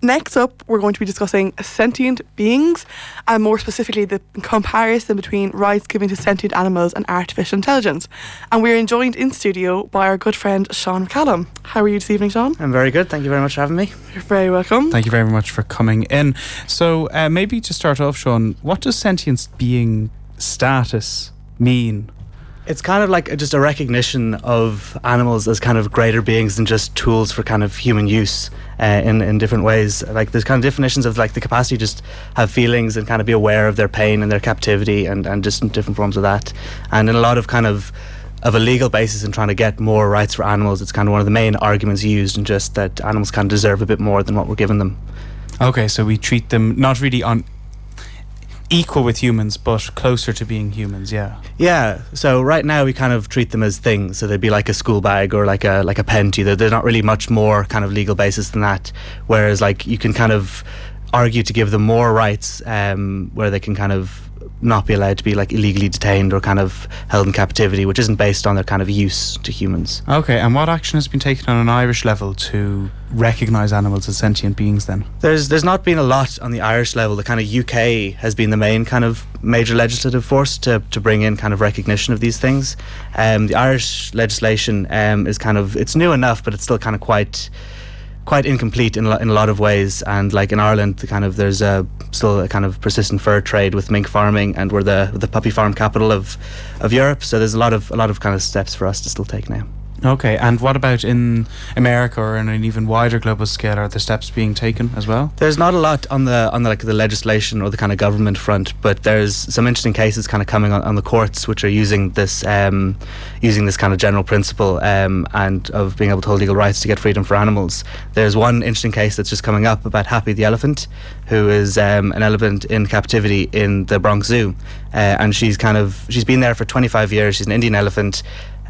Next up, we're going to be discussing sentient beings, and more specifically, the comparison between rights given to sentient animals and artificial intelligence. And we're joined in studio by our good friend Sean McCallum. How are you this evening, Sean? I'm very good. Thank you very much for having me. You're very welcome. Thank you very much for coming in. So, uh, maybe to start off, Sean, what does sentient being status mean? It's kind of like just a recognition of animals as kind of greater beings than just tools for kind of human use uh, in in different ways. Like there's kind of definitions of like the capacity to just have feelings and kind of be aware of their pain and their captivity and and just different forms of that. And in a lot of kind of of a legal basis in trying to get more rights for animals, it's kind of one of the main arguments used, and just that animals kind of deserve a bit more than what we're giving them. Okay, so we treat them not really on equal with humans, but closer to being humans. Yeah. Yeah. So right now we kind of treat them as things. So they'd be like a school bag or like a like a pen to you. They're not really much more kind of legal basis than that. Whereas like you can kind of argue to give them more rights, um, where they can kind of not be allowed to be like illegally detained or kind of held in captivity, which isn't based on their kind of use to humans. Okay, and what action has been taken on an Irish level to recognise animals as sentient beings then? There's there's not been a lot on the Irish level. The kind of UK has been the main kind of major legislative force to, to bring in kind of recognition of these things. Um, the Irish legislation um, is kind of it's new enough, but it's still kind of quite quite incomplete in a, lot, in a lot of ways. And like in Ireland, the kind of there's a still a kind of persistent fur trade with mink farming, and we're the the puppy farm capital of of Europe. So there's a lot of a lot of kind of steps for us to still take now. Okay, and what about in America or on an even wider global scale? Are the steps being taken as well? There's not a lot on the on the, like the legislation or the kind of government front, but there's some interesting cases kind of coming on, on the courts which are using this um, using this kind of general principle um, and of being able to hold legal rights to get freedom for animals. There's one interesting case that's just coming up about Happy the elephant, who is um, an elephant in captivity in the Bronx Zoo, uh, and she's kind of she's been there for 25 years. She's an Indian elephant.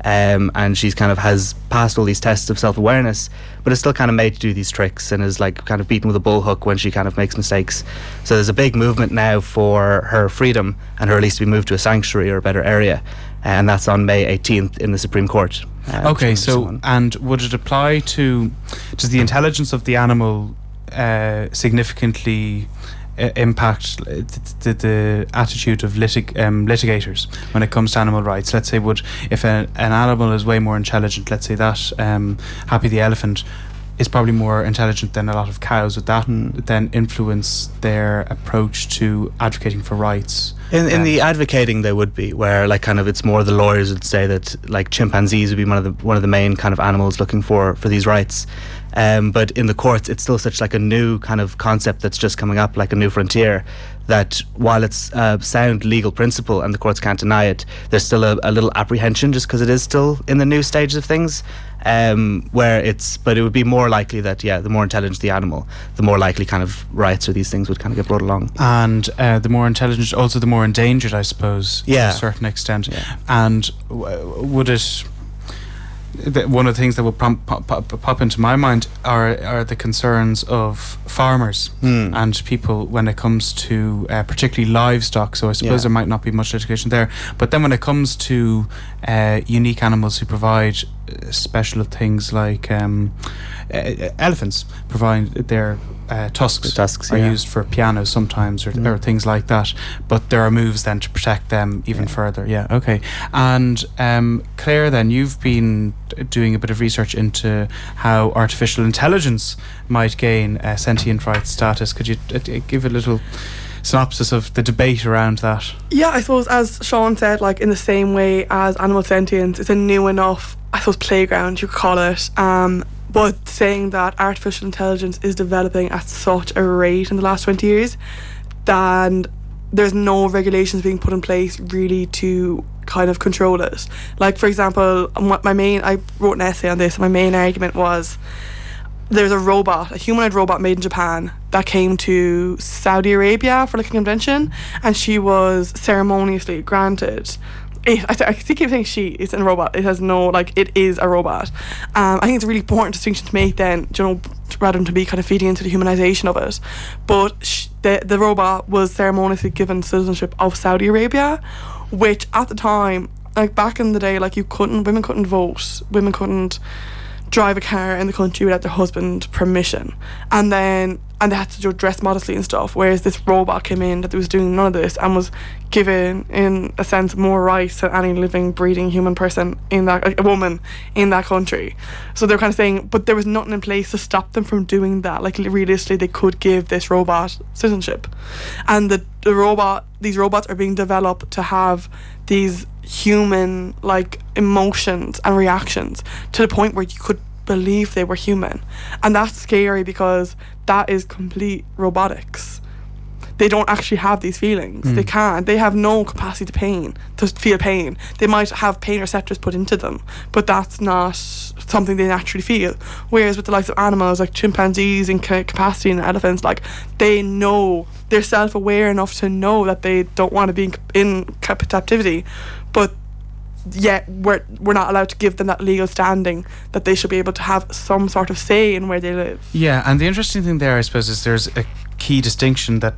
Um, and she's kind of has passed all these tests of self awareness, but is still kind of made to do these tricks and is like kind of beaten with a bullhook when she kind of makes mistakes. So there's a big movement now for her freedom and her release to be moved to a sanctuary or a better area, and that's on May 18th in the Supreme Court. Uh, okay, so and would it apply to does the intelligence of the animal uh, significantly impact the, the, attitude of litig- um, litigators when it comes to animal rights. Let's say, would if a, an animal is way more intelligent, let's say that um, Happy the elephant is probably more intelligent than a lot of cows. Would that mm. then influence their approach to advocating for rights? In, in the advocating, there would be where like kind of it's more the lawyers would say that like chimpanzees would be one of the one of the main kind of animals looking for for these rights, um, but in the courts, it's still such like a new kind of concept that's just coming up, like a new frontier. That while it's a sound legal principle and the courts can't deny it, there's still a, a little apprehension just because it is still in the new stages of things. Um, where it's, but it would be more likely that yeah, the more intelligent the animal, the more likely kind of rights or these things would kind of get brought along. And uh, the more intelligent, also the more endangered, I suppose. Yeah, to a certain extent. Yeah. And w- would it? One of the things that will pop, pop, pop, into my mind are are the concerns of farmers mm. and people when it comes to uh, particularly livestock. So I suppose yeah. there might not be much education there. But then when it comes to uh, unique animals who provide uh, special things like um, uh, elephants provide their uh, tusks, tusks are yeah. used for pianos sometimes or, mm. or, things like that. But there are moves then to protect them even yeah. further. Yeah, okay. And um, Claire, then you've been doing a bit of research into how artificial intelligence might gain uh, sentient rights status. Could you uh, give a little? Synopsis of the debate around that? Yeah, I suppose as Sean said, like in the same way as animal sentience, it's a new enough, I suppose, playground you could call it. Um, but saying that artificial intelligence is developing at such a rate in the last 20 years that there's no regulations being put in place really to kind of control it. Like, for example, my main, I wrote an essay on this, and my main argument was there's a robot, a humanoid robot made in Japan that came to Saudi Arabia for like a convention, and she was ceremoniously granted. It, I, I keep saying she it's a robot. It has no like it is a robot. Um, I think it's a really important distinction to make then you know rather than to be kind of feeding into the humanization of it. But sh- the, the robot was ceremoniously given citizenship of Saudi Arabia which at the time like back in the day like you couldn't women couldn't vote. Women couldn't drive a car in the country without their husband permission. And then and they had to dress modestly and stuff whereas this robot came in that was doing none of this and was given in a sense more rights than any living breathing human person in that a woman in that country. So they're kind of saying but there was nothing in place to stop them from doing that. Like realistically they could give this robot citizenship. And the, the robot these robots are being developed to have these human like emotions and reactions to the point where you could believe they were human. And that's scary because that is complete robotics. They don't actually have these feelings. Mm. They can't. They have no capacity to pain, to feel pain. They might have pain receptors put into them, but that's not something they naturally feel. Whereas with the likes of animals like chimpanzees and capacity and elephants, like they know they're self-aware enough to know that they don't want to be in, in captivity, but yet we're we're not allowed to give them that legal standing that they should be able to have some sort of say in where they live. Yeah, and the interesting thing there, I suppose, is there's a key distinction that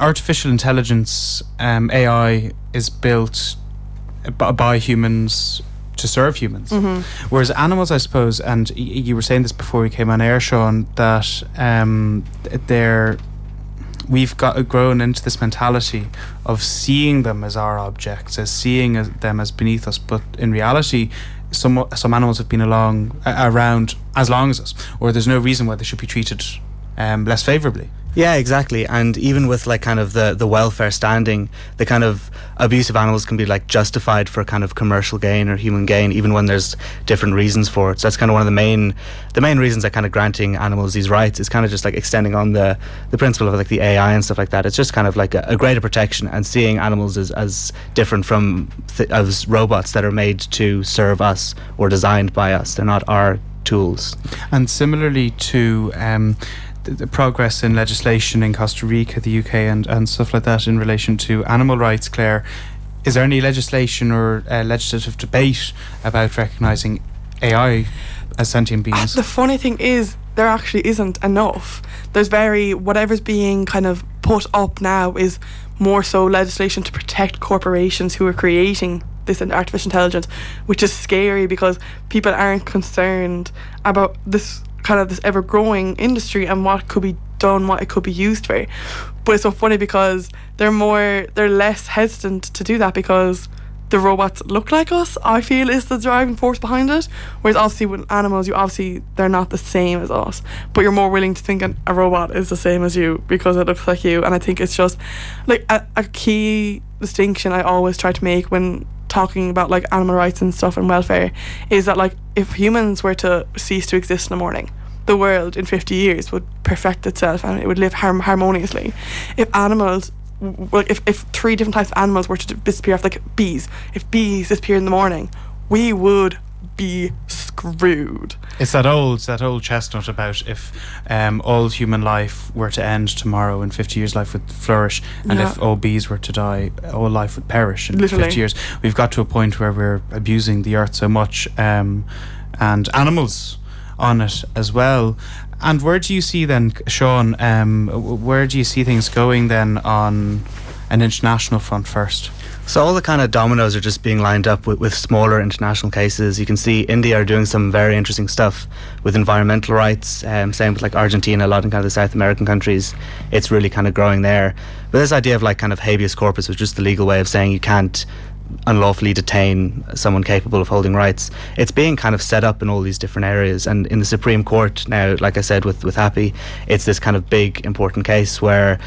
artificial intelligence, um, AI, is built by humans to serve humans. Mm-hmm. Whereas animals, I suppose, and y- you were saying this before we came on air, Sean, that um, they're we've got grown into this mentality of seeing them as our objects, as seeing them as beneath us. But in reality, some some animals have been along around as long as us, or there's no reason why they should be treated um, less favorably. Yeah, exactly. And even with like kind of the the welfare standing, the kind of abuse of animals can be like justified for kind of commercial gain or human gain, even when there's different reasons for it. So that's kind of one of the main the main reasons that kind of granting animals these rights is kind of just like extending on the the principle of like the AI and stuff like that. It's just kind of like a, a greater protection and seeing animals as as different from th- as robots that are made to serve us or designed by us. They're not our tools. And similarly to um, the, the, progress in legislation in Costa Rica, the UK, and, and stuff like that in relation to animal rights, Claire. Is there any legislation or uh, legislative debate about recognising AI as sentient beings? The funny thing is, there actually isn't enough. There's very, whatever's being kind of put up now is more so legislation to protect corporations who are creating this artificial intelligence, which is scary because people aren't concerned about this kind of this ever growing industry and what could be done, what it could be used for. But it's so funny because they're more, they're less hesitant to do that because the robots look like us. I feel is the driving force behind it. Whereas obviously with animals, you obviously they're not the same as us, but you're more willing to think a robot is the same as you because it looks like you. And I think it's just like a, a key distinction I always try to make when talking about like animal rights and stuff and welfare is that like if humans were to cease to exist in the morning the world in 50 years would perfect itself and it would live harm- harmoniously. If animals like if, if three different types of animals were to disappear off like bees if bees disappear in the morning we would be screwed. It's that old that old chestnut about if um, all human life were to end tomorrow and 50 years life would flourish and yeah. if all bees were to die all life would perish in Literally. 50 years. We've got to a point where we're abusing the earth so much um, and animals on it as well. And where do you see then, Sean? Um, where do you see things going then on an international front first? So all the kind of dominoes are just being lined up with, with smaller international cases. You can see India are doing some very interesting stuff with environmental rights. Um, same with like Argentina, a lot in kind of the South American countries. It's really kind of growing there. But this idea of like kind of habeas corpus, which is just the legal way of saying you can't unlawfully detain someone capable of holding rights. It's being kind of set up in all these different areas. And in the Supreme Court now, like I said with, with Happy, it's this kind of big important case where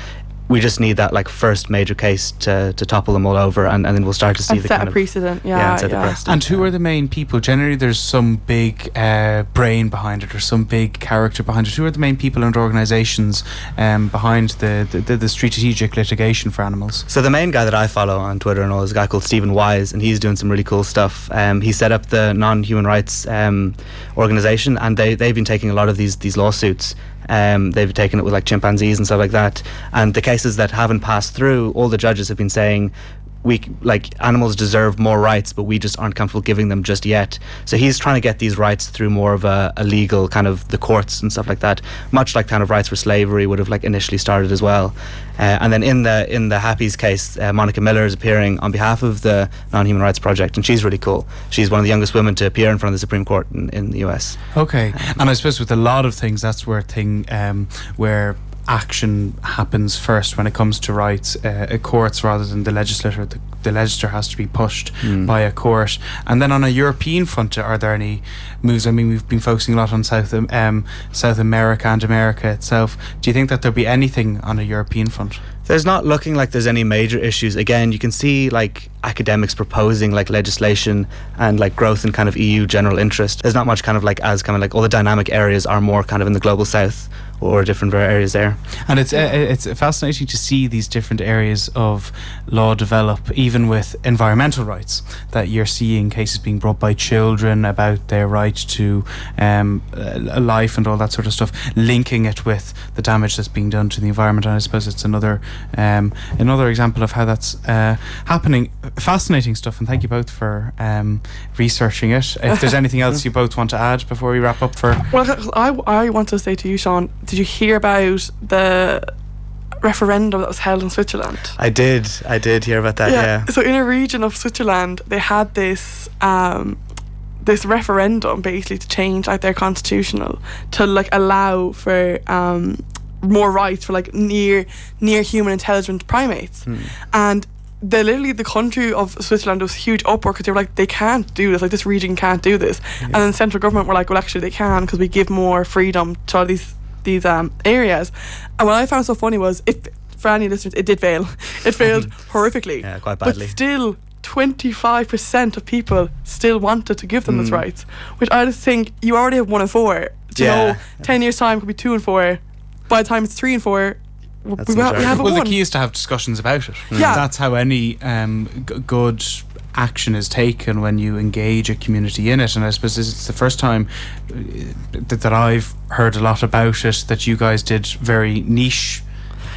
we just need that like first major case to, to topple them all over, and, and then we'll start to see and the set kind a precedent. Of, yeah, yeah, yeah. precedent. And who are the main people? Generally, there's some big uh, brain behind it, or some big character behind it. Who are the main people and organisations um, behind the, the, the strategic litigation for animals? So the main guy that I follow on Twitter and all is a guy called Steven Wise, and he's doing some really cool stuff. Um, he set up the non-human rights um, organisation, and they they've been taking a lot of these these lawsuits um, they've taken it with like chimpanzees and stuff like that. And the cases that haven't passed through, all the judges have been saying we like animals deserve more rights, but we just aren't comfortable giving them just yet. So he's trying to get these rights through more of a, a legal kind of the courts and stuff like that, much like kind of rights for slavery would have like initially started as well. Uh, and then in the in the Happy's case, uh, Monica Miller is appearing on behalf of the Non-Human Rights Project, and she's really cool. She's one of the youngest women to appear in front of the Supreme Court in, in the U.S. Okay, and I suppose with a lot of things, that's where thing um, where action happens first when it comes to rights uh, courts rather than the legislature. The, the legislature has to be pushed Mm. by a court. And then on a European front, are there any moves? I mean, we've been focusing a lot on South um, South America and America itself. Do you think that there'll be anything on a European front? There's not looking like there's any major issues. Again, you can see like academics proposing like legislation and like growth in kind of EU general interest. There's not much kind of like as kind of like all the dynamic areas are more kind of in the global south or different areas there. And it's uh, it's fascinating to see these different areas of law develop, even with environmental rights. That you're seeing cases being brought by children about their right to um, life and all that sort of stuff, linking it with the damage that's being done to the environment. And I suppose it's another um, another example of how that's uh, happening. Fascinating stuff, and thank you both for um, researching it. If there's anything else you both want to add before we wrap up for Well, I, I want to say to you, Sean, did you hear about the referendum that was held in Switzerland? I did, I did hear about that. Yeah. So in a region of Switzerland, they had this um, this referendum basically to change like their constitutional to like allow for um, more rights for like near near human intelligent primates, Hmm. and the literally the country of Switzerland was huge uproar because they were like they can't do this like this region can't do this, and then central government were like well actually they can because we give more freedom to all these these um, areas, and what I found so funny was if for any listeners it did fail, it failed horrifically, Yeah, quite but badly. still. 25% of people still wanted to give them those Mm. rights, which I just think you already have one and four. Do you Yeah. know, 10 years' time could be two and four. By the time it's three and four, w- That's we, the we have a well, one. the key is to have discussions about it. Yeah. that's how any um, g- good action is taken when you engage a community in it. And I suppose it's the first time uh, that, that I've heard a lot about it. That you guys did very niche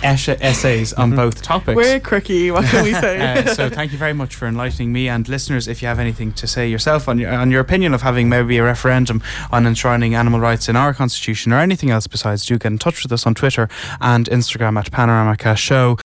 essays on both topics. We're quirky, what can we say? Uh, so thank you very much for enlightening me and listeners. If you have anything to say yourself on your on your opinion of having maybe a referendum on enshrining animal rights in our constitution or anything else besides, do get in touch with us on Twitter and Instagram at Panoramica Show.